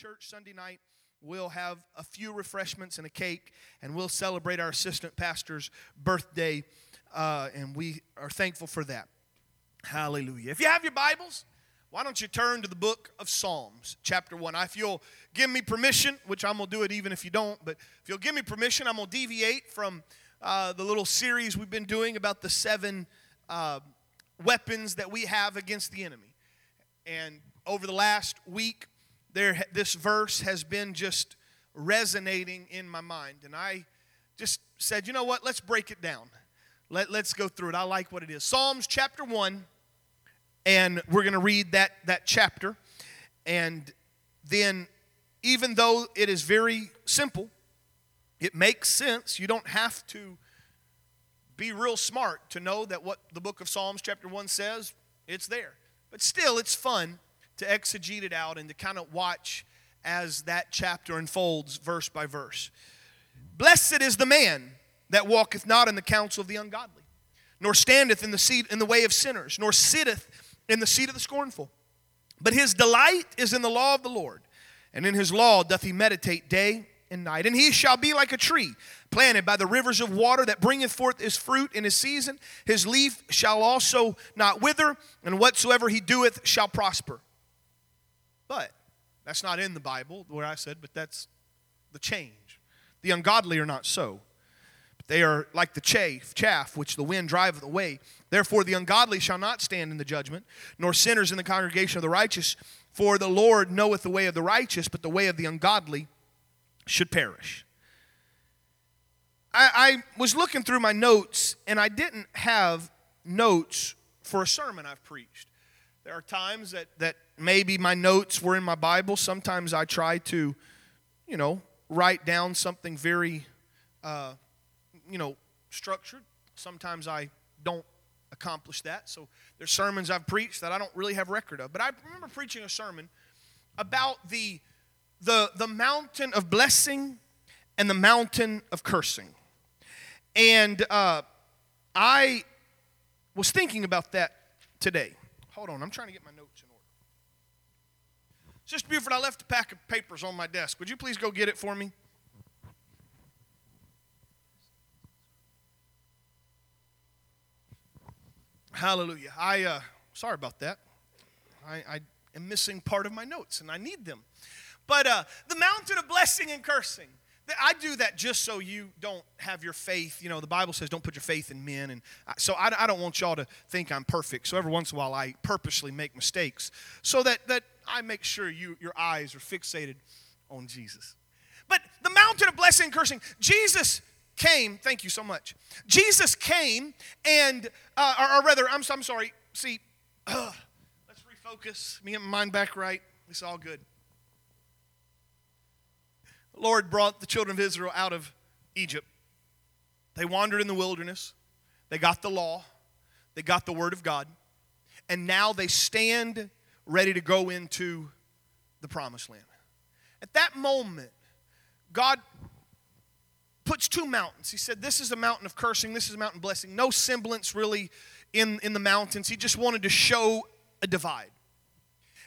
church Sunday night, we'll have a few refreshments and a cake, and we'll celebrate our assistant pastor's birthday, uh, and we are thankful for that. Hallelujah. If you have your Bibles, why don't you turn to the book of Psalms, chapter 1? If you'll give me permission, which I'm going to do it even if you don't, but if you'll give me permission, I'm going to deviate from uh, the little series we've been doing about the seven uh, weapons that we have against the enemy. And over the last week, there this verse has been just resonating in my mind. And i just said you know what? Let's break it down. Let, let's go through it. I like what it is. Psalms chapter 1 and we're going to read that that chapter. And then even though it is very simple it makes sense. You don't have to be real smart to know that what the book of psalms chapter 1 says it's there. But still it's fun to exegete it out and to kind of watch as that chapter unfolds verse by verse. Blessed is the man that walketh not in the counsel of the ungodly, nor standeth in the seat in the way of sinners, nor sitteth in the seat of the scornful. But his delight is in the law of the Lord, and in his law doth he meditate day and night. And he shall be like a tree planted by the rivers of water that bringeth forth his fruit in his season. His leaf shall also not wither, and whatsoever he doeth shall prosper. But that's not in the Bible, where I said, but that's the change. The ungodly are not so. But they are like the chaff, chaff which the wind driveth away. Therefore, the ungodly shall not stand in the judgment, nor sinners in the congregation of the righteous. For the Lord knoweth the way of the righteous, but the way of the ungodly should perish. I, I was looking through my notes, and I didn't have notes for a sermon I've preached. There are times that, that maybe my notes were in my Bible. Sometimes I try to, you know, write down something very, uh, you know, structured. Sometimes I don't accomplish that. So there's sermons I've preached that I don't really have record of. But I remember preaching a sermon about the, the, the mountain of blessing and the mountain of cursing. And uh, I was thinking about that today. Hold on, I'm trying to get my notes in order. Sister Buford, I left a pack of papers on my desk. Would you please go get it for me? Hallelujah. I uh, sorry about that. I, I am missing part of my notes, and I need them. But uh, the mountain of blessing and cursing. I do that just so you don't have your faith. You know, the Bible says don't put your faith in men. And so I, I don't want y'all to think I'm perfect. So every once in a while I purposely make mistakes so that, that I make sure you, your eyes are fixated on Jesus. But the mountain of blessing and cursing, Jesus came, thank you so much. Jesus came and, uh, or, or, rather, I'm, I'm sorry, see, uh, let's refocus, me and my mind back right. It's all good. Lord brought the children of Israel out of Egypt. They wandered in the wilderness. They got the law. They got the word of God. And now they stand ready to go into the promised land. At that moment, God puts two mountains. He said, This is a mountain of cursing, this is a mountain of blessing. No semblance really in, in the mountains. He just wanted to show a divide.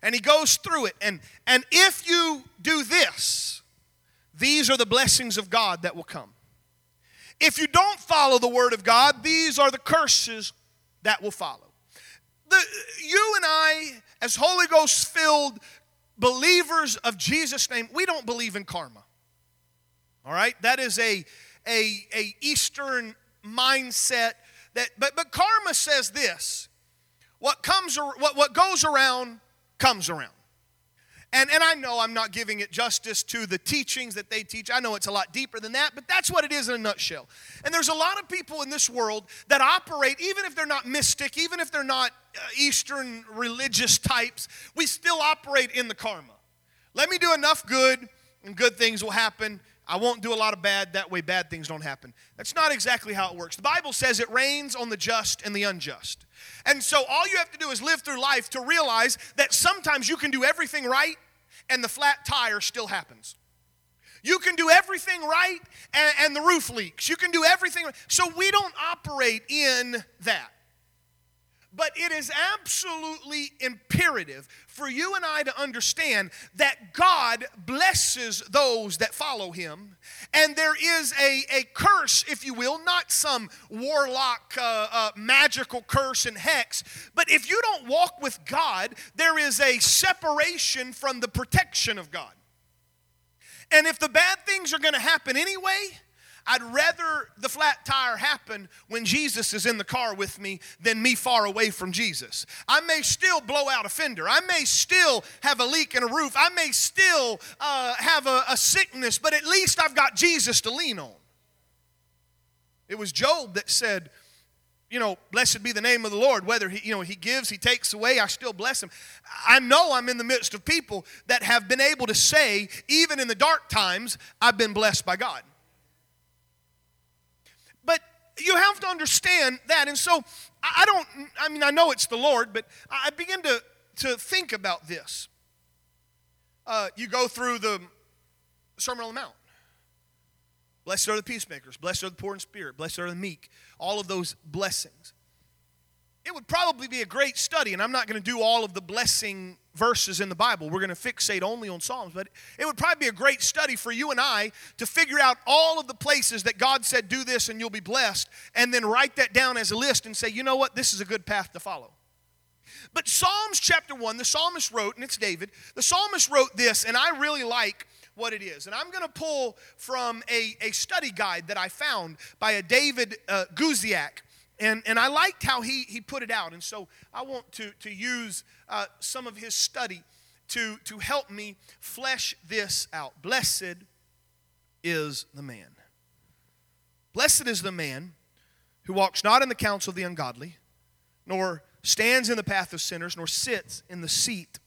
And he goes through it. And, and if you do this, these are the blessings of God that will come. If you don't follow the word of God, these are the curses that will follow. The, you and I, as Holy Ghost filled believers of Jesus' name, we don't believe in karma. All right? That is a, a, a Eastern mindset that but but karma says this. What comes what, what goes around comes around. And, and I know I'm not giving it justice to the teachings that they teach. I know it's a lot deeper than that, but that's what it is in a nutshell. And there's a lot of people in this world that operate, even if they're not mystic, even if they're not uh, Eastern religious types, we still operate in the karma. Let me do enough good, and good things will happen. I won't do a lot of bad, that way bad things don't happen. That's not exactly how it works. The Bible says it rains on the just and the unjust. And so all you have to do is live through life to realize that sometimes you can do everything right and the flat tire still happens. You can do everything right and, and the roof leaks. You can do everything. So we don't operate in that. But it is absolutely imperative for you and I to understand that God blesses those that follow Him. And there is a, a curse, if you will, not some warlock uh, uh, magical curse and hex, but if you don't walk with God, there is a separation from the protection of God. And if the bad things are going to happen anyway, I'd rather the flat tire happen when Jesus is in the car with me than me far away from Jesus. I may still blow out a fender. I may still have a leak in a roof. I may still uh, have a, a sickness, but at least I've got Jesus to lean on. It was Job that said, you know, blessed be the name of the Lord. Whether he, you know, he gives, he takes away, I still bless him. I know I'm in the midst of people that have been able to say, even in the dark times, I've been blessed by God. You have to understand that. And so I don't, I mean, I know it's the Lord, but I begin to, to think about this. Uh, you go through the Sermon on the Mount. Blessed are the peacemakers. Blessed are the poor in spirit. Blessed are the meek. All of those blessings. It would probably be a great study, and I'm not going to do all of the blessing verses in the Bible. We're going to fixate only on Psalms, but it would probably be a great study for you and I to figure out all of the places that God said, do this and you'll be blessed, and then write that down as a list and say, you know what, this is a good path to follow. But Psalms chapter 1, the psalmist wrote, and it's David, the psalmist wrote this, and I really like what it is. And I'm going to pull from a, a study guide that I found by a David uh, Guziak. And, and I liked how he, he put it out. And so I want to, to use uh, some of his study to, to help me flesh this out. Blessed is the man. Blessed is the man who walks not in the counsel of the ungodly, nor stands in the path of sinners, nor sits in the seat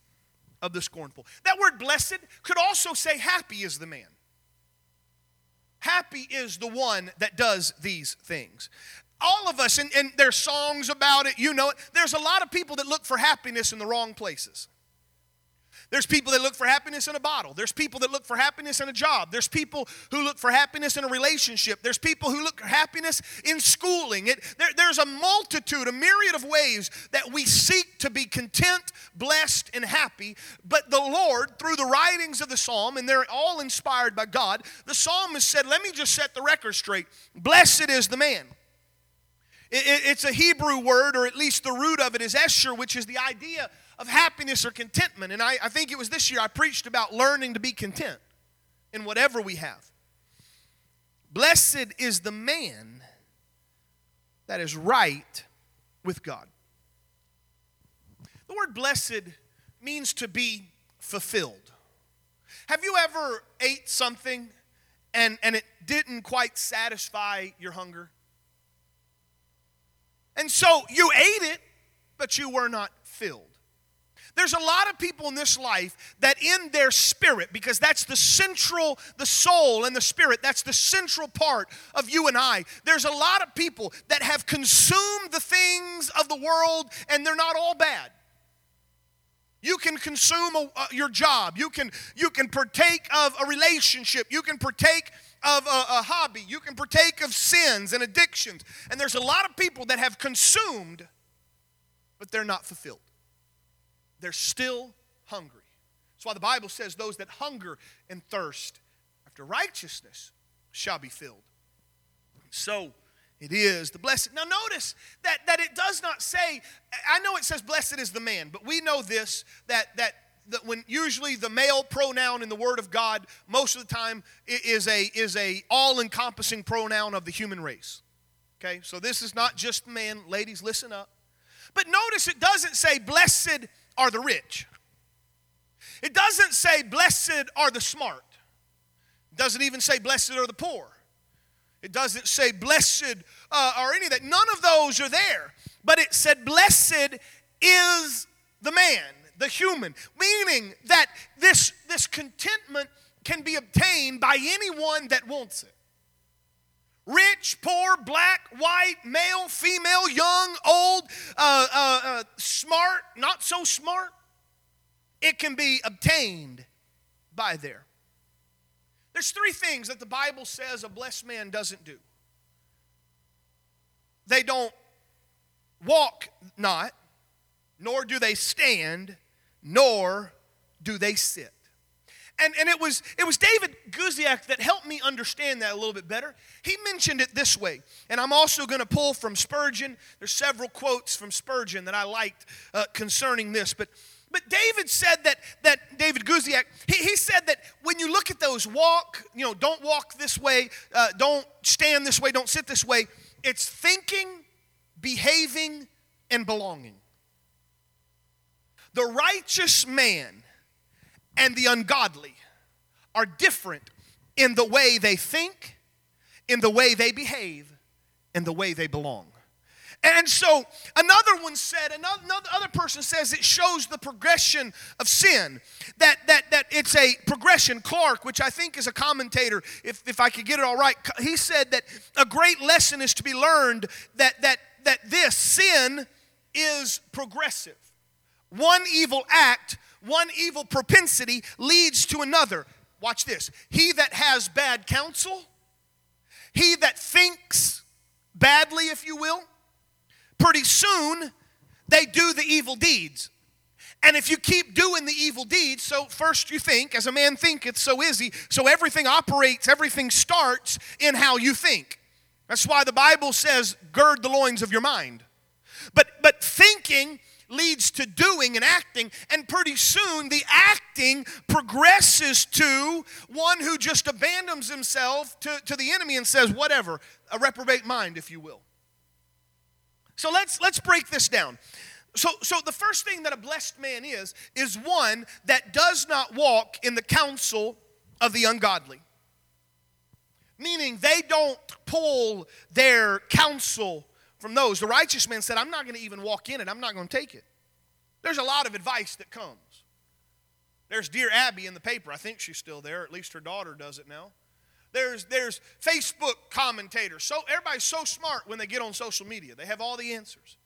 of the scornful. That word blessed could also say happy is the man. Happy is the one that does these things all of us, and, and there's songs about it, you know it. There's a lot of people that look for happiness in the wrong places. There's people that look for happiness in a bottle. There's people that look for happiness in a job. There's people who look for happiness in a relationship. There's people who look for happiness in schooling. It, there, there's a multitude, a myriad of ways that we seek to be content, blessed, and happy. But the Lord, through the writings of the psalm, and they're all inspired by God, the psalmist said, Let me just set the record straight. Blessed is the man it's a Hebrew word, or at least the root of it is Esher, which is the idea of happiness or contentment. And I, I think it was this year I preached about learning to be content in whatever we have. Blessed is the man that is right with God. The word blessed means to be fulfilled. Have you ever ate something and, and it didn't quite satisfy your hunger? And so you ate it, but you were not filled. There's a lot of people in this life that in their spirit, because that's the central, the soul and the spirit, that's the central part of you and I. There's a lot of people that have consumed the things of the world and they're not all bad. You can consume a, uh, your job. You can, you can partake of a relationship. You can partake of a, a hobby. You can partake of sins and addictions. And there's a lot of people that have consumed, but they're not fulfilled. They're still hungry. That's why the Bible says those that hunger and thirst after righteousness shall be filled. So it is the blessed. Now notice that, that it does not say, I know it says blessed is the man, but we know this that that that when usually the male pronoun in the Word of God most of the time is a is a all-encompassing pronoun of the human race. Okay, so this is not just men. Ladies, listen up. But notice it doesn't say blessed are the rich. It doesn't say blessed are the smart. It doesn't even say blessed are the poor. It doesn't say blessed uh, or any of that. None of those are there. But it said blessed is the man the human, meaning that this, this contentment can be obtained by anyone that wants it. Rich, poor, black, white, male, female, young, old, uh, uh, uh, smart, not so smart. It can be obtained by there. There's three things that the Bible says a blessed man doesn't do. They don't walk not, nor do they stand, nor do they sit. And, and it was it was David Guziak that helped me understand that a little bit better. He mentioned it this way, and I'm also going to pull from Spurgeon. There's several quotes from Spurgeon that I liked uh, concerning this, but but David said that that David Guziak he, he said that when you look at those walk, you know, don't walk this way, uh, don't stand this way, don't sit this way. It's thinking, behaving, and belonging. The righteous man and the ungodly are different in the way they think, in the way they behave, in the way they belong. And so another one said, another, other person says it shows the progression of sin. That, that, that it's a progression. Clarke, which I think is a commentator, if, if I could get it all right, he said that a great lesson is to be learned that, that, that this sin is progressive. One evil act one evil propensity leads to another. Watch this. He that has bad counsel, he that thinks badly, if you will, pretty soon they do the evil deeds. And if you keep doing the evil deeds, so first you think, as a man thinketh, so is he. So everything operates, everything starts in how you think. That's why the Bible says, gird the loins of your mind. But but thinking leads to doing and acting, and pretty soon the acting progresses to one who just abandons himself to, to the enemy and says, whatever, a reprobate mind, if you will. So let's let's break this down. So, so the first thing that a blessed man is, is one that does not walk in the counsel of the ungodly. Meaning they don't pull their counsel from those. The righteous man said, I'm not going to even walk in it, I'm not going to take it. There's a lot of advice that comes. There's Dear Abby in the paper. I think she's still there, at least her daughter does it now. There's, there's Facebook commentators. So everybody's so smart when they get on social media. They have all the answers.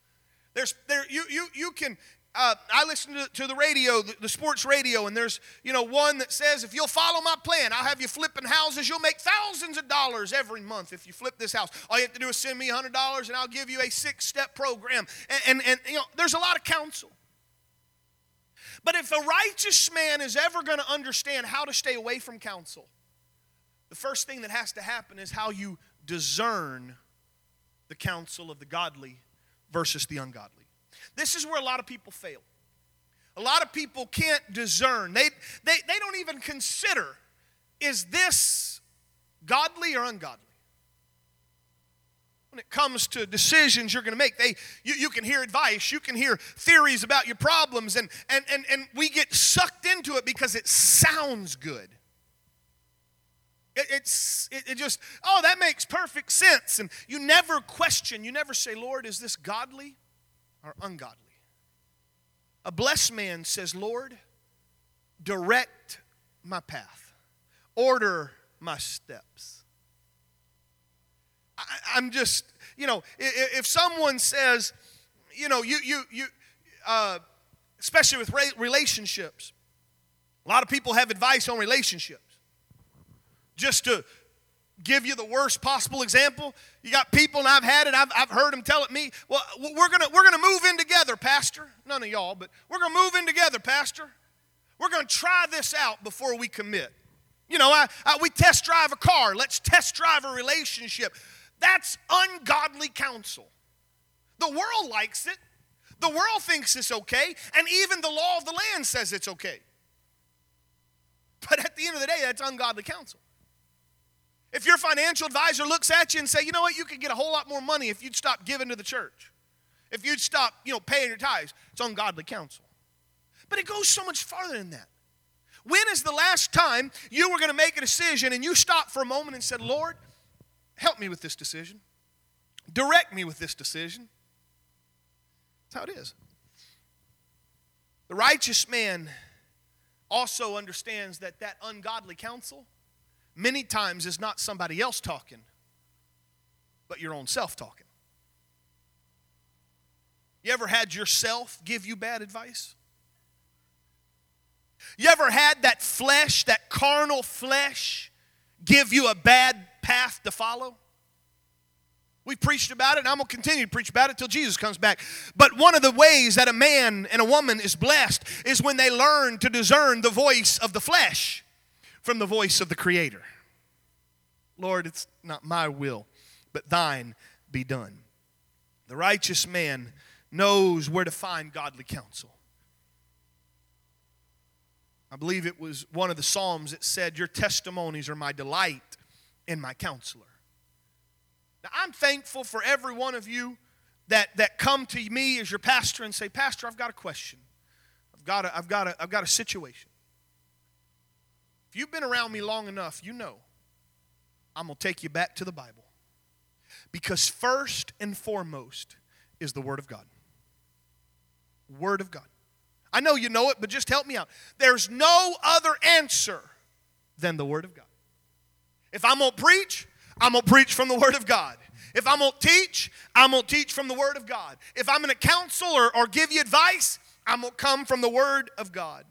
There's there you you you can uh, I listen to, to the radio, the, the, sports radio, and there's you know one that says if you'll follow my plan, I'll have you flipping houses. You'll make thousands of dollars every month if you flip this house. All you have to do is send me hundred dollars, and I'll give you a six-step program. And, and and you know there's a lot of counsel. But if a righteous man is ever going to understand how to stay away from counsel, the first thing that has to happen is how you discern the counsel of the godly versus the ungodly. This is where a lot of people fail. A lot of people can't discern. They, they, they don't even consider is this godly or ungodly? When it comes to decisions you're going to make, they, you, you can hear advice, you can hear theories about your problems, and, and, and, and we get sucked into it because it sounds good. It, it's it, it just, oh, that makes perfect sense. And you never question, you never say, Lord, is this godly are ungodly. A blessed man says, Lord, direct my path, order my steps. I, am just, you know, if someone says, you know, you, you, you, uh, especially with relationships, a lot of people have advice on relationships. Just to give you the worst possible example. You got people, and I've had it, I've, I've heard them tell it me, well, we're going to we're gonna move in together, Pastor. None of y'all, but we're going to move in together, Pastor. We're going to try this out before we commit. You know, I, I, we test drive a car. Let's test drive a relationship. That's ungodly counsel. The world likes it. The world thinks it's okay, and even the law of the land says it's okay. But at the end of the day, that's ungodly counsel. If your financial advisor looks at you and say, you know what, you could get a whole lot more money if you'd stop giving to the church. If you'd stop, you know, paying your tithes, it's ungodly counsel. But it goes so much farther than that. When is the last time you were going to make a decision and you stopped for a moment and said, Lord, help me with this decision? Direct me with this decision. That's how it is. The righteous man also understands that that ungodly counsel many times is not somebody else talking, but your own self talking. You ever had yourself give you bad advice? You ever had that flesh, that carnal flesh, give you a bad path to follow? We preached about it, and I'm going to continue to preach about it until Jesus comes back. But one of the ways that a man and a woman is blessed is when they learn to discern the voice of the flesh from the voice of the Creator. Lord, it's not my will, but thine be done. The righteous man knows where to find godly counsel. I believe it was one of the Psalms that said, Your testimonies are my delight and my counselor. Now, I'm thankful for every one of you that, that come to me as your pastor and say, Pastor, I've got a question. I've got a, I've, got a, I've got a situation. If you've been around me long enough, you know I'm going to take you back to the Bible. Because first and foremost is the Word of God. Word of God. I know you know it, but just help me out. There's no other answer than the Word of God. If I'm going to preach, I'm going to preach from the Word of God. If I'm going to teach, I'm going to teach from the Word of God. If I'm going to counsel or, or give you advice, I'm going to come from the Word of God.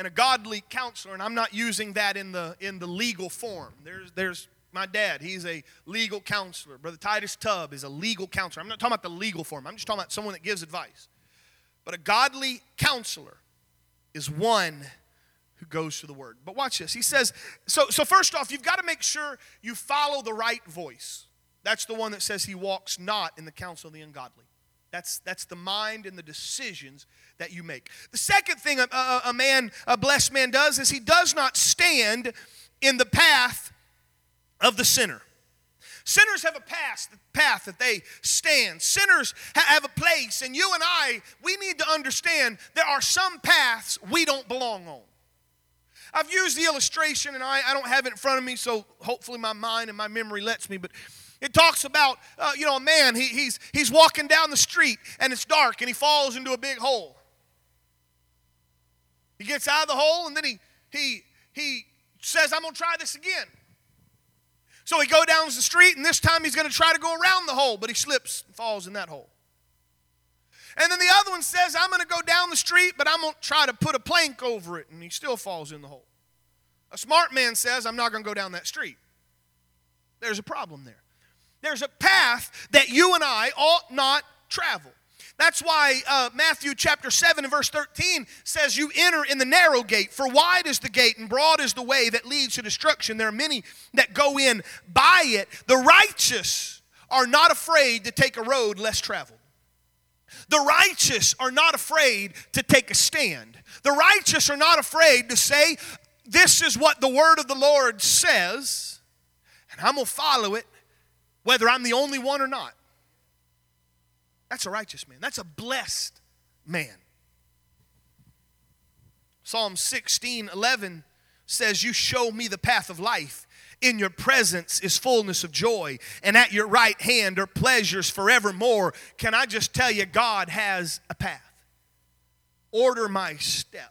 And a godly counselor, and I'm not using that in the, in the legal form. There's, there's my dad, he's a legal counselor. Brother Titus Tubb is a legal counselor. I'm not talking about the legal form, I'm just talking about someone that gives advice. But a godly counselor is one who goes to the word. But watch this. He says, so, so first off, you've got to make sure you follow the right voice. That's the one that says he walks not in the counsel of the ungodly. That's, that's the mind and the decisions that you make. The second thing a, a, a man, a blessed man does is he does not stand in the path of the sinner. Sinners have a path, path that they stand. Sinners have a place, and you and I, we need to understand there are some paths we don't belong on. I've used the illustration, and I, I don't have it in front of me, so hopefully my mind and my memory lets me, but it talks about, uh, you know, a man, he, he's, he's walking down the street, and it's dark, and he falls into a big hole. He gets out of the hole, and then he, he, he says, I'm going to try this again. So he goes down the street, and this time he's going to try to go around the hole, but he slips and falls in that hole. And then the other one says, I'm going to go down the street, but I'm going to try to put a plank over it, and he still falls in the hole. A smart man says, I'm not going to go down that street. There's a problem there. There's a path that you and I ought not travel. That's why uh, Matthew chapter 7 and verse 13 says, You enter in the narrow gate, for wide is the gate and broad is the way that leads to destruction. There are many that go in by it. The righteous are not afraid to take a road less traveled. The righteous are not afraid to take a stand. The righteous are not afraid to say, This is what the word of the Lord says, and I'm going to follow it, whether I'm the only one or not. That's a righteous man. That's a blessed man. Psalm 16 11 says, You show me the path of life. In your presence is fullness of joy, and at your right hand are pleasures forevermore. Can I just tell you, God has a path? Order my steps.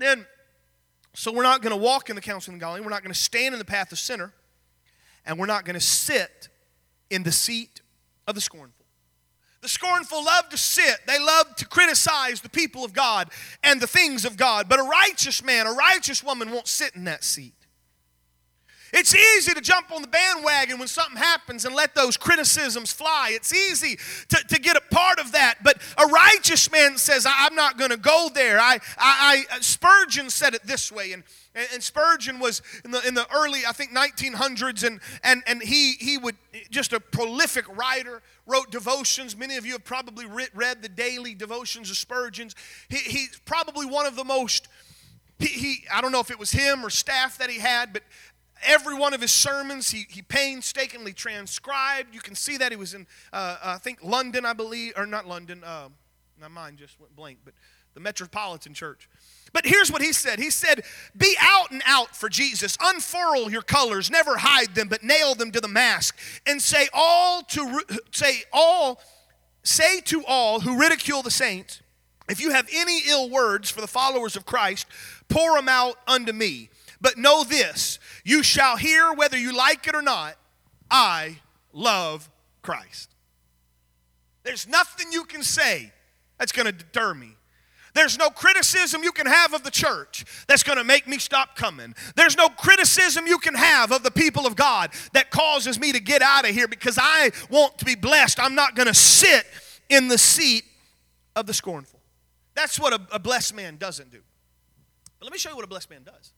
then, so we're not going to walk in the counsel of the godly, we're not going to stand in the path of sinner, and we're not going to sit in the seat of the scornful. The scornful love to sit, they love to criticize the people of God and the things of God. But a righteous man, a righteous woman won't sit in that seat. It's easy to jump on the bandwagon when something happens and let those criticisms fly. It's easy to, to get a part of that. But a righteous man says, I'm not going to go there. I, I, I, uh, Spurgeon said it this way, and, and Spurgeon was in the, in the early, I think, 1900s, and, and, and he, he would, just a prolific writer, wrote devotions. Many of you have probably read, read the daily devotions of Spurgeon's. He, he's probably one of the most, he, he, I don't know if it was him or staff that he had, but every one of his sermons he, he painstakingly transcribed. You can see that he was in uh, i think london i believe or not london uh, my mind just went blank but the metropolitan church. But here's what he said. He said be out and out for jesus. Unfurl your colors. Never hide them but nail them to the mast and say all to say all say to all who ridicule the saints if you have any ill words for the followers of christ pour them out unto me but know this you shall hear whether you like it or not, I love Christ. There's nothing you can say that's going to deter me. There's no criticism you can have of the church that's going to make me stop coming. There's no criticism you can have of the people of God that causes me to get out of here because I want to be blessed. I'm not going to sit in the seat of the scornful. That's what a, a blessed man doesn't do. But let me show you what a blessed man does.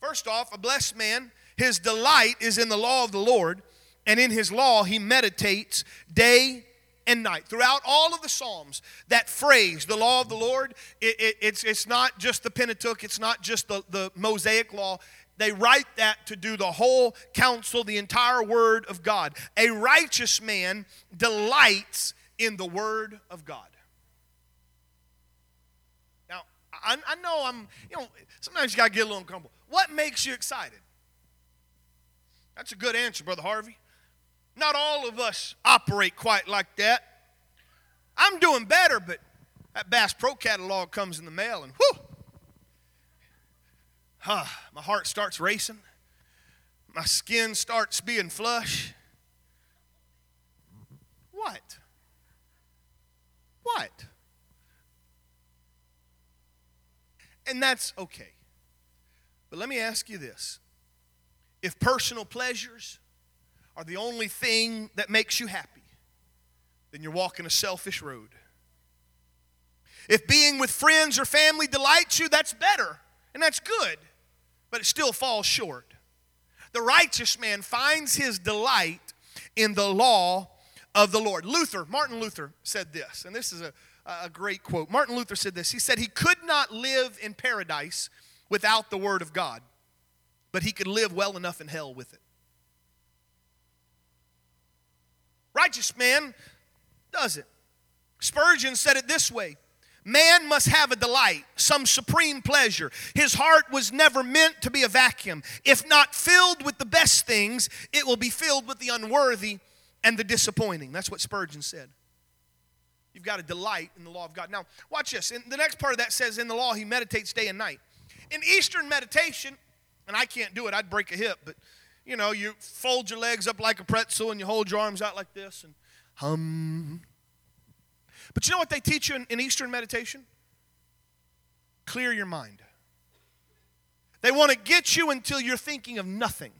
First off, a blessed man, his delight is in the law of the Lord, and in his law he meditates day and night. Throughout all of the Psalms, that phrase, the law of the Lord, it, it, it's, it's not just the Pentateuch, it's not just the, the Mosaic law. They write that to do the whole counsel, the entire word of God. A righteous man delights in the word of God. Now, I, I know I'm, you know, sometimes you got to get a little uncomfortable. What makes you excited? That's a good answer, Brother Harvey. Not all of us operate quite like that. I'm doing better, but that Bass Pro catalog comes in the mail and whew, huh, my heart starts racing. My skin starts being flush. What? What? And that's okay. But let me ask you this if personal pleasures are the only thing that makes you happy, then you're walking a selfish road. If being with friends or family delights you, that's better and that's good, but it still falls short. The righteous man finds his delight in the law of the Lord. Luther, Martin Luther said this, and this is a, a great quote. Martin Luther said this. He said, He could not live in paradise without the Word of God, but he could live well enough in hell with it. Righteous man does it. Spurgeon said it this way Man must have a delight, some supreme pleasure. His heart was never meant to be a vacuum. If not filled with the best things, it will be filled with the unworthy and the disappointing. That's what Spurgeon said. You've got to delight in the law of God. Now, watch this. In the next part of that says, In the law, he meditates day and night. In Eastern meditation, and I can't do it, I'd break a hip, but you know, you fold your legs up like a pretzel and you hold your arms out like this and hum. But you know what they teach you in, in Eastern meditation? Clear your mind. They want to get you until you're thinking of nothing.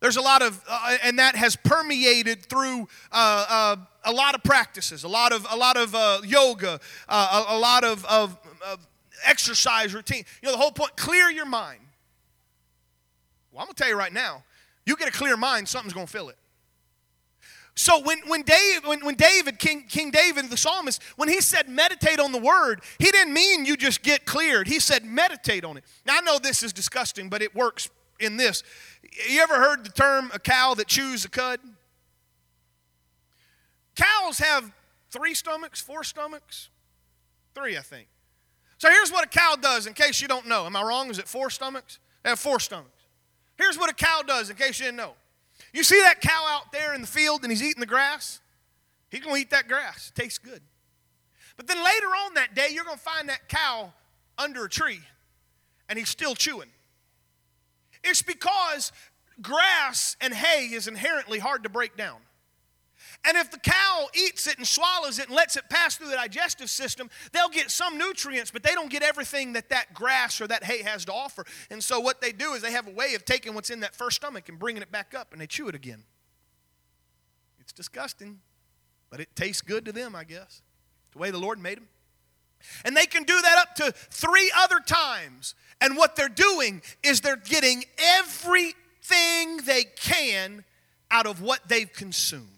There's a lot of, uh, and that has permeated through uh, uh, a lot of practices, a lot of, a lot of uh, yoga, uh, a, a, lot of, of, of exercise routine. You know, the whole point clear your mind. Well, I'm going to tell you right now, you get a clear mind, something's going to fill it. So when, when, when, when David, King, King David, the psalmist, when he said meditate on the word, he didn't mean you just get cleared. He said meditate on it. Now I know this is disgusting, but it works in this. You ever heard the term a cow that chews a cud? Cows have three stomachs, four stomachs? Three, I think. So here's what a cow does in case you don't know. Am I wrong? Is it four stomachs? They have four stomachs. Here's what a cow does in case you didn't know. You see that cow out there in the field and he's eating the grass? He's going to eat that grass. It tastes good. But then later on that day, you're going to find that cow under a tree and he's still chewing. It's because grass and hay is inherently hard to break down. And if the cow eats it and swallows it and lets it pass through the digestive system, they'll get some nutrients, but they don't get everything that that grass or that hay has to offer. And so what they do is they have a way of taking what's in that first stomach and bringing it back up and they chew it again. It's disgusting, but it tastes good to them, I guess. The way the Lord made them. And they can do that up to three other times. And what they're doing is they're getting everything they can out of what they've consumed.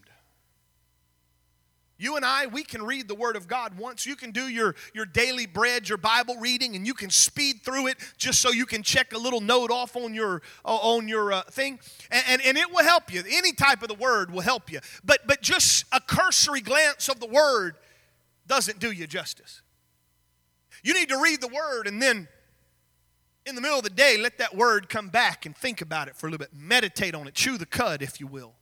You and I, we can read the Word of God once. You can do your, your daily bread, your Bible reading, and you can speed through it just so you can check a little note off on your, uh, on your uh, thing. And, and, and it will help you. Any type of the Word will help you. But, but just a cursory glance of the Word doesn't do you justice. You need to read the Word and then in the middle of the day, let that Word come back and think about it for a little bit. Meditate on it. Chew the cud, if you will.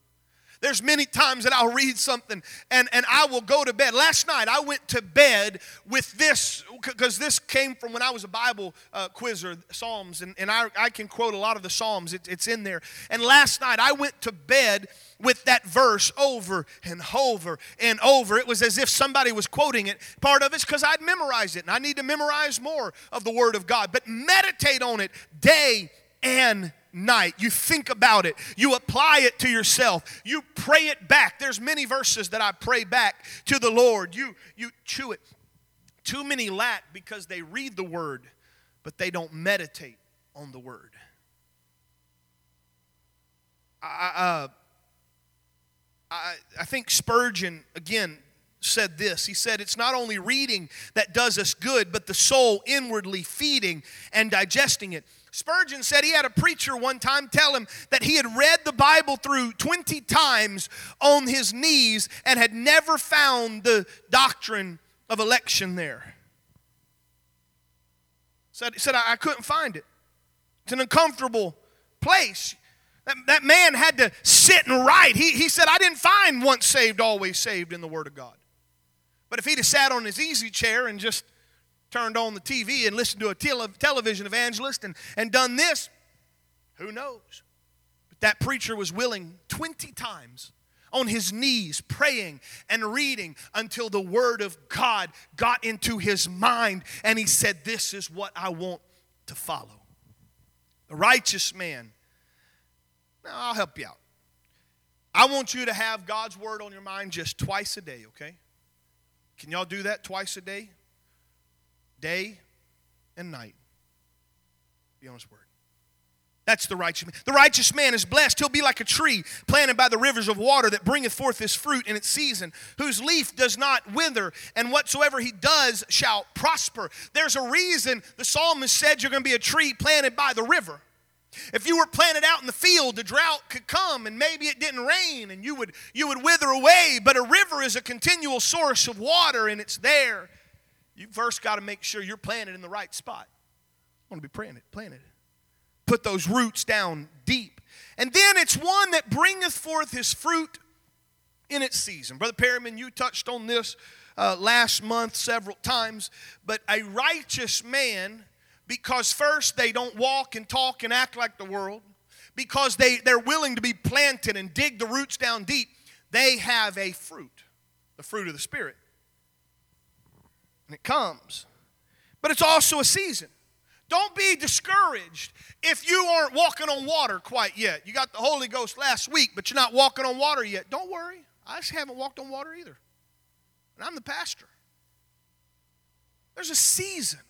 There's many times that I'll read something and, and I will go to bed. Last night I went to bed with this, because this came from when I was a Bible uh, quizzer, Psalms, and, and I, I can quote a lot of the Psalms, it, it's in there. And last night I went to bed with that verse over and over and over. It was as if somebody was quoting it. Part of it's because I'd memorized it, and I need to memorize more of the Word of God. But meditate on it day and night. You think about it. You apply it to yourself. You pray it back. There's many verses that I pray back to the Lord. You you chew it. Too many lack because they read the word, but they don't meditate on the word. I, uh, I, I think Spurgeon, again, said this. He said, It's not only reading that does us good, but the soul inwardly feeding and digesting it. Spurgeon said he had a preacher one time tell him that he had read the Bible through 20 times on his knees and had never found the doctrine of election there. Said, said I, I couldn't find it. It's an uncomfortable place. That, that man had to sit and write. He, he said, I didn't find once saved, always saved in the Word of God. But if he'd have sat on his easy chair and just turned on the TV and listened to a tele- television evangelist and, and done this, who knows? But that preacher was willing 20 times on his knees praying and reading until the word of God got into his mind and he said, This is what I want to follow. The righteous man. Now, I'll help you out. I want you to have God's word on your mind just twice a day, okay? Can y'all do that twice a day? Day and night. Be on his word. That's the righteous man. The righteous man is blessed. He'll be like a tree planted by the rivers of water that bringeth forth his fruit in its season, whose leaf does not wither, and whatsoever he does shall prosper. There's a reason the psalmist said you're going to be a tree planted by the river. If you were planted out in the field, the drought could come and maybe it didn't rain and you would you would wither away, but a river is a continual source of water and it's there you first got to make sure you're planted in the right spot. I want to be planted, planted. Put those roots down deep. And then it's one that bringeth forth his fruit in its season. Brother Perryman, you touched on this uh, last month several times, but a righteous man, because first they don't walk and talk and act like the world, because they, they're willing to be planted and dig the roots down deep, they have a fruit, the fruit of the Spirit and it comes. But it's also a season. Don't be discouraged if you aren't walking on water quite yet. You got the Holy Ghost last week, but you're not walking on water yet. Don't worry. I just haven't walked on water either. And I'm the pastor. There's a season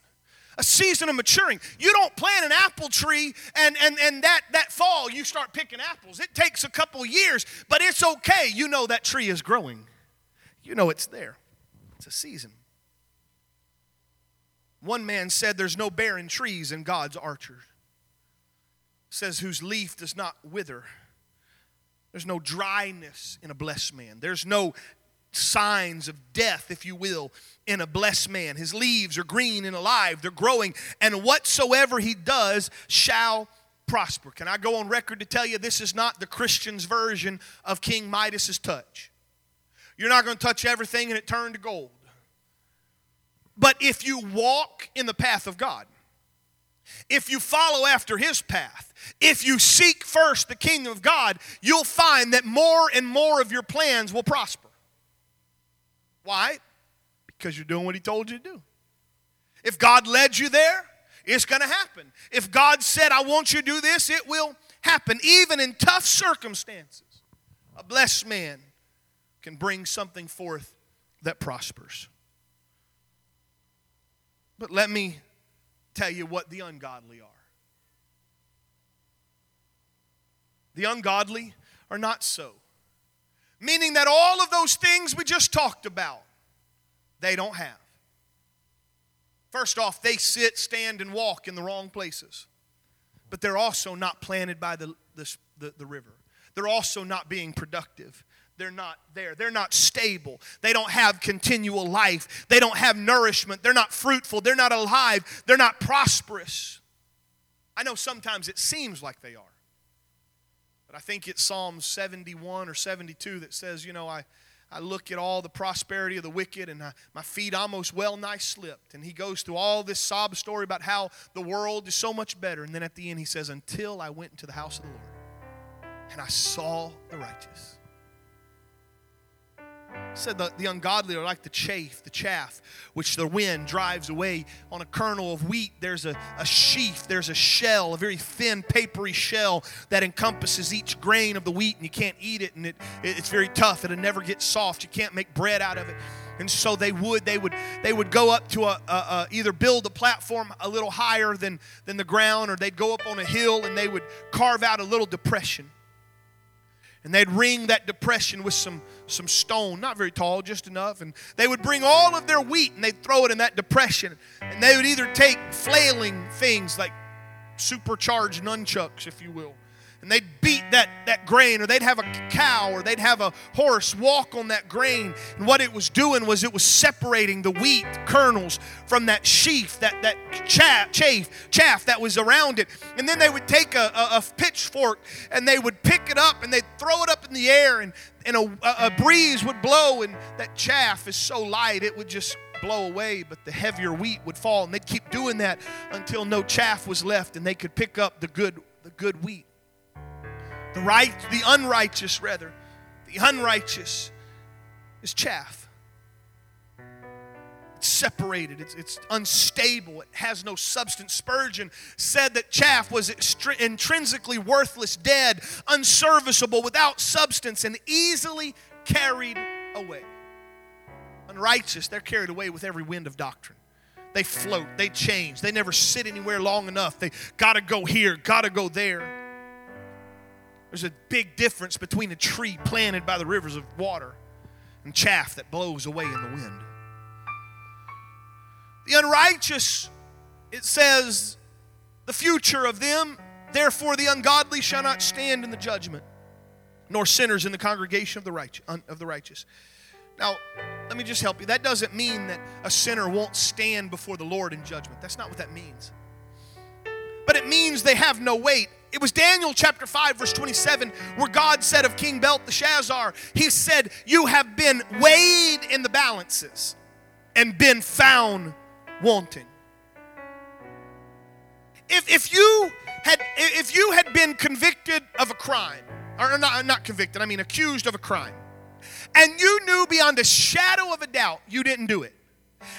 a season of maturing. You don't plant an apple tree and, and, and that, that fall you start picking apples. It takes a couple years, but it's okay. You know that tree is growing, you know it's there. It's a season. One man said, There's no barren trees in God's orchard. Says, whose leaf does not wither. There's no dryness in a blessed man. There's no signs of death, if you will, in a blessed man. His leaves are green and alive, they're growing, and whatsoever he does shall prosper. Can I go on record to tell you this is not the Christian's version of King Midas's touch? You're not going to touch everything and it turn to gold. But if you walk in the path of God, if you follow after His path, if you seek first the kingdom of God, you'll find that more and more of your plans will prosper. Why? Because you're doing what He told you to do. If God led you there, it's going to happen. If God said, I want you to do this, it will happen. Even in tough circumstances, a blessed man can bring something forth that prospers. But let me tell you what the ungodly are. The ungodly are not so. Meaning that all of those things we just talked about, they don't have. First off, they sit, stand, and walk in the wrong places. But they're also not planted by the, the, the, the river. They're also not being productive they're not there. They're not stable. They don't have continual life. They don't have nourishment. They're not fruitful. They're not alive. They're not prosperous. I know sometimes it seems like they are, but I think it's Psalm 71 or 72 that says, you know, I, I look at all the prosperity of the wicked and I, my feet almost well nigh slipped. And he goes through all this sob story about how the world is so much better. And then at the end, he says, Until I went into the house of the Lord and I saw the righteous said the, the ungodly are like the chaff, the chaff, which the wind drives away. On a kernel of wheat, there's a, a sheaf, there's a shell, a very thin, papery shell that encompasses each grain of the wheat, and you can't eat it, and it, it's very tough. It'll never get soft. You can't make bread out of it. And so they would, they would, they would go up to a, a, a either build a platform a little higher than, than the ground, or they'd go up on a hill and they would carve out a little depression and they'd ring that depression with some, some stone, not very tall, just enough. And they would bring all of their wheat and they'd throw it in that depression. And they would either take flailing things like supercharged nunchucks, if you will, and they'd beat that, that grain, or they'd have a cow, or they'd have a horse walk on that grain. And what it was doing was it was separating the wheat kernels from that sheaf, that, that chaff, chaff, chaff that was around it. And then they would take a, a, a pitchfork and they would pick it up and they'd throw it up in the air, and, and a, a breeze would blow, and that chaff is so light it would just blow away, but the heavier wheat would fall. And they'd keep doing that until no chaff was left and they could pick up the good, the good wheat. The right, the unrighteous rather, the unrighteous is chaff. It's separated. It's, it's unstable. It has no substance. Spurgeon said that chaff was intrinsically worthless, dead, unserviceable, without substance, and easily carried away. Unrighteous, they're carried away with every wind of doctrine. They float, they change, they never sit anywhere long enough. They gotta go here, gotta go there. There's a big difference between a tree planted by the rivers of water and chaff that blows away in the wind. The unrighteous, it says, the future of them, therefore the ungodly shall not stand in the judgment, nor sinners in the congregation of the righteous. Of the righteous. Now, let me just help you. That doesn't mean that a sinner won't stand before the Lord in judgment. That's not what that means. But it means they have no weight it was Daniel chapter 5, verse 27, where God said of King Belteshazzar, He said, You have been weighed in the balances and been found wanting. If, if you had if you had been convicted of a crime, or not, not convicted, I mean accused of a crime, and you knew beyond a shadow of a doubt you didn't do it,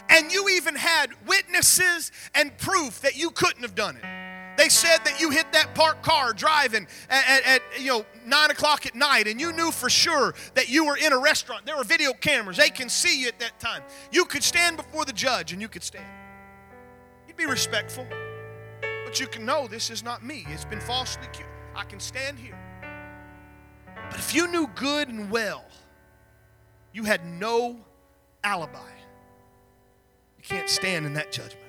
and you even had witnesses and proof that you couldn't have done it they said that you hit that parked car driving at, at, at, you know nine o'clock at night, and you knew for sure that you were in a restaurant. There were video cameras; they can see you at that time. You could stand before the judge, and you could stand. You'd be respectful, but you can know this is not me. It's been falsely accused. I can stand here. But if you knew good and well, you had no alibi. You can't stand in that judgment.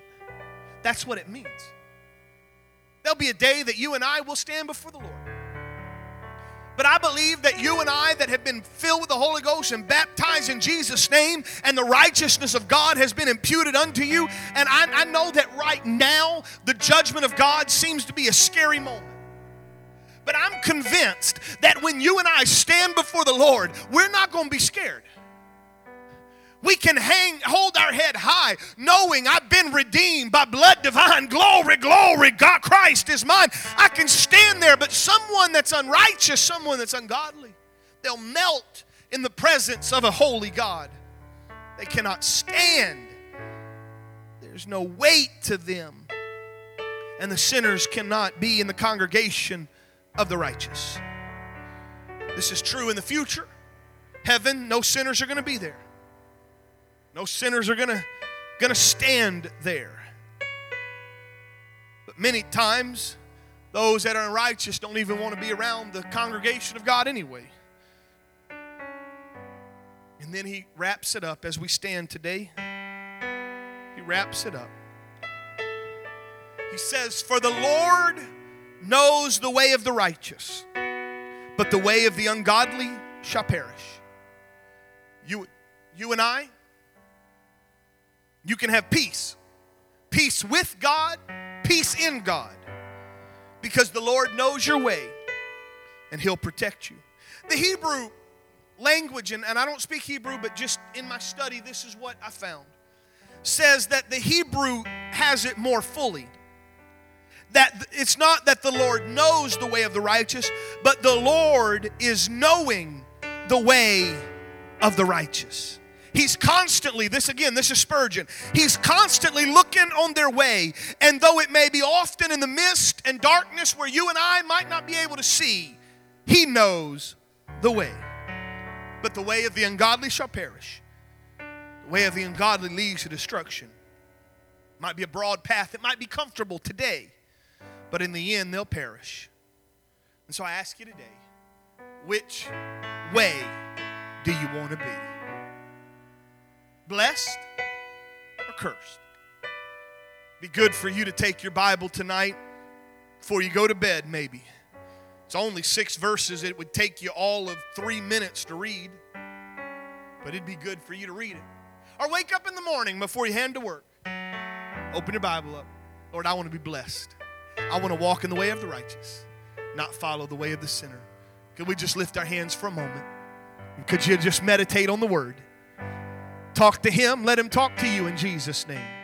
That's what it means. There'll be a day that you and I will stand before the Lord. But I believe that you and I, that have been filled with the Holy Ghost and baptized in Jesus' name, and the righteousness of God has been imputed unto you. And I, I know that right now, the judgment of God seems to be a scary moment. But I'm convinced that when you and I stand before the Lord, we're not going to be scared we can hang, hold our head high, knowing I've been redeemed by blood divine. Glory, glory, God, Christ is mine. I can stand there, but someone that's unrighteous, someone that's ungodly, they'll melt in the presence of a holy God. They cannot stand. There's no weight to them. And the sinners cannot be in the congregation of the righteous. This is true in the future. Heaven, no sinners are going to be there. No sinners are gonna, gonna stand there. But many times, those that are unrighteous don't even want to be around the congregation of God anyway. And then he wraps it up as we stand today. He wraps it up. He says, For the Lord knows the way of the righteous, but the way of the ungodly shall perish. You, you and I, you can have peace peace with God, peace in God. Because the Lord knows your way, and He'll protect you. The Hebrew language, and, and I don't speak Hebrew, but just in my study, this is what I found, says that the Hebrew has it more fully. That it's not that the Lord knows the way of the righteous, but the Lord is knowing the way of the righteous. He's constantly, this again, this is Spurgeon, he's constantly looking on their way. And though it may be often in the mist and darkness where you and I might not be able to see, he knows the way. But the way of the ungodly shall perish. The way of the ungodly leads to destruction. It might be a broad path, it might be comfortable today, but in the end, they'll perish. And so I ask you today which way do you want to be? Blessed or cursed? Be good for you to take your Bible tonight before you go to bed, maybe. It's only six verses. It would take you all of three minutes to read, but it'd be good for you to read it. Or wake up in the morning before you hand to work. Open your Bible up. Lord, I want to be blessed. I want to walk in the way of the righteous, not follow the way of the sinner. Could we just lift our hands for a moment? Could you just meditate on the word? Talk to Him, let Him talk to you in Jesus' name.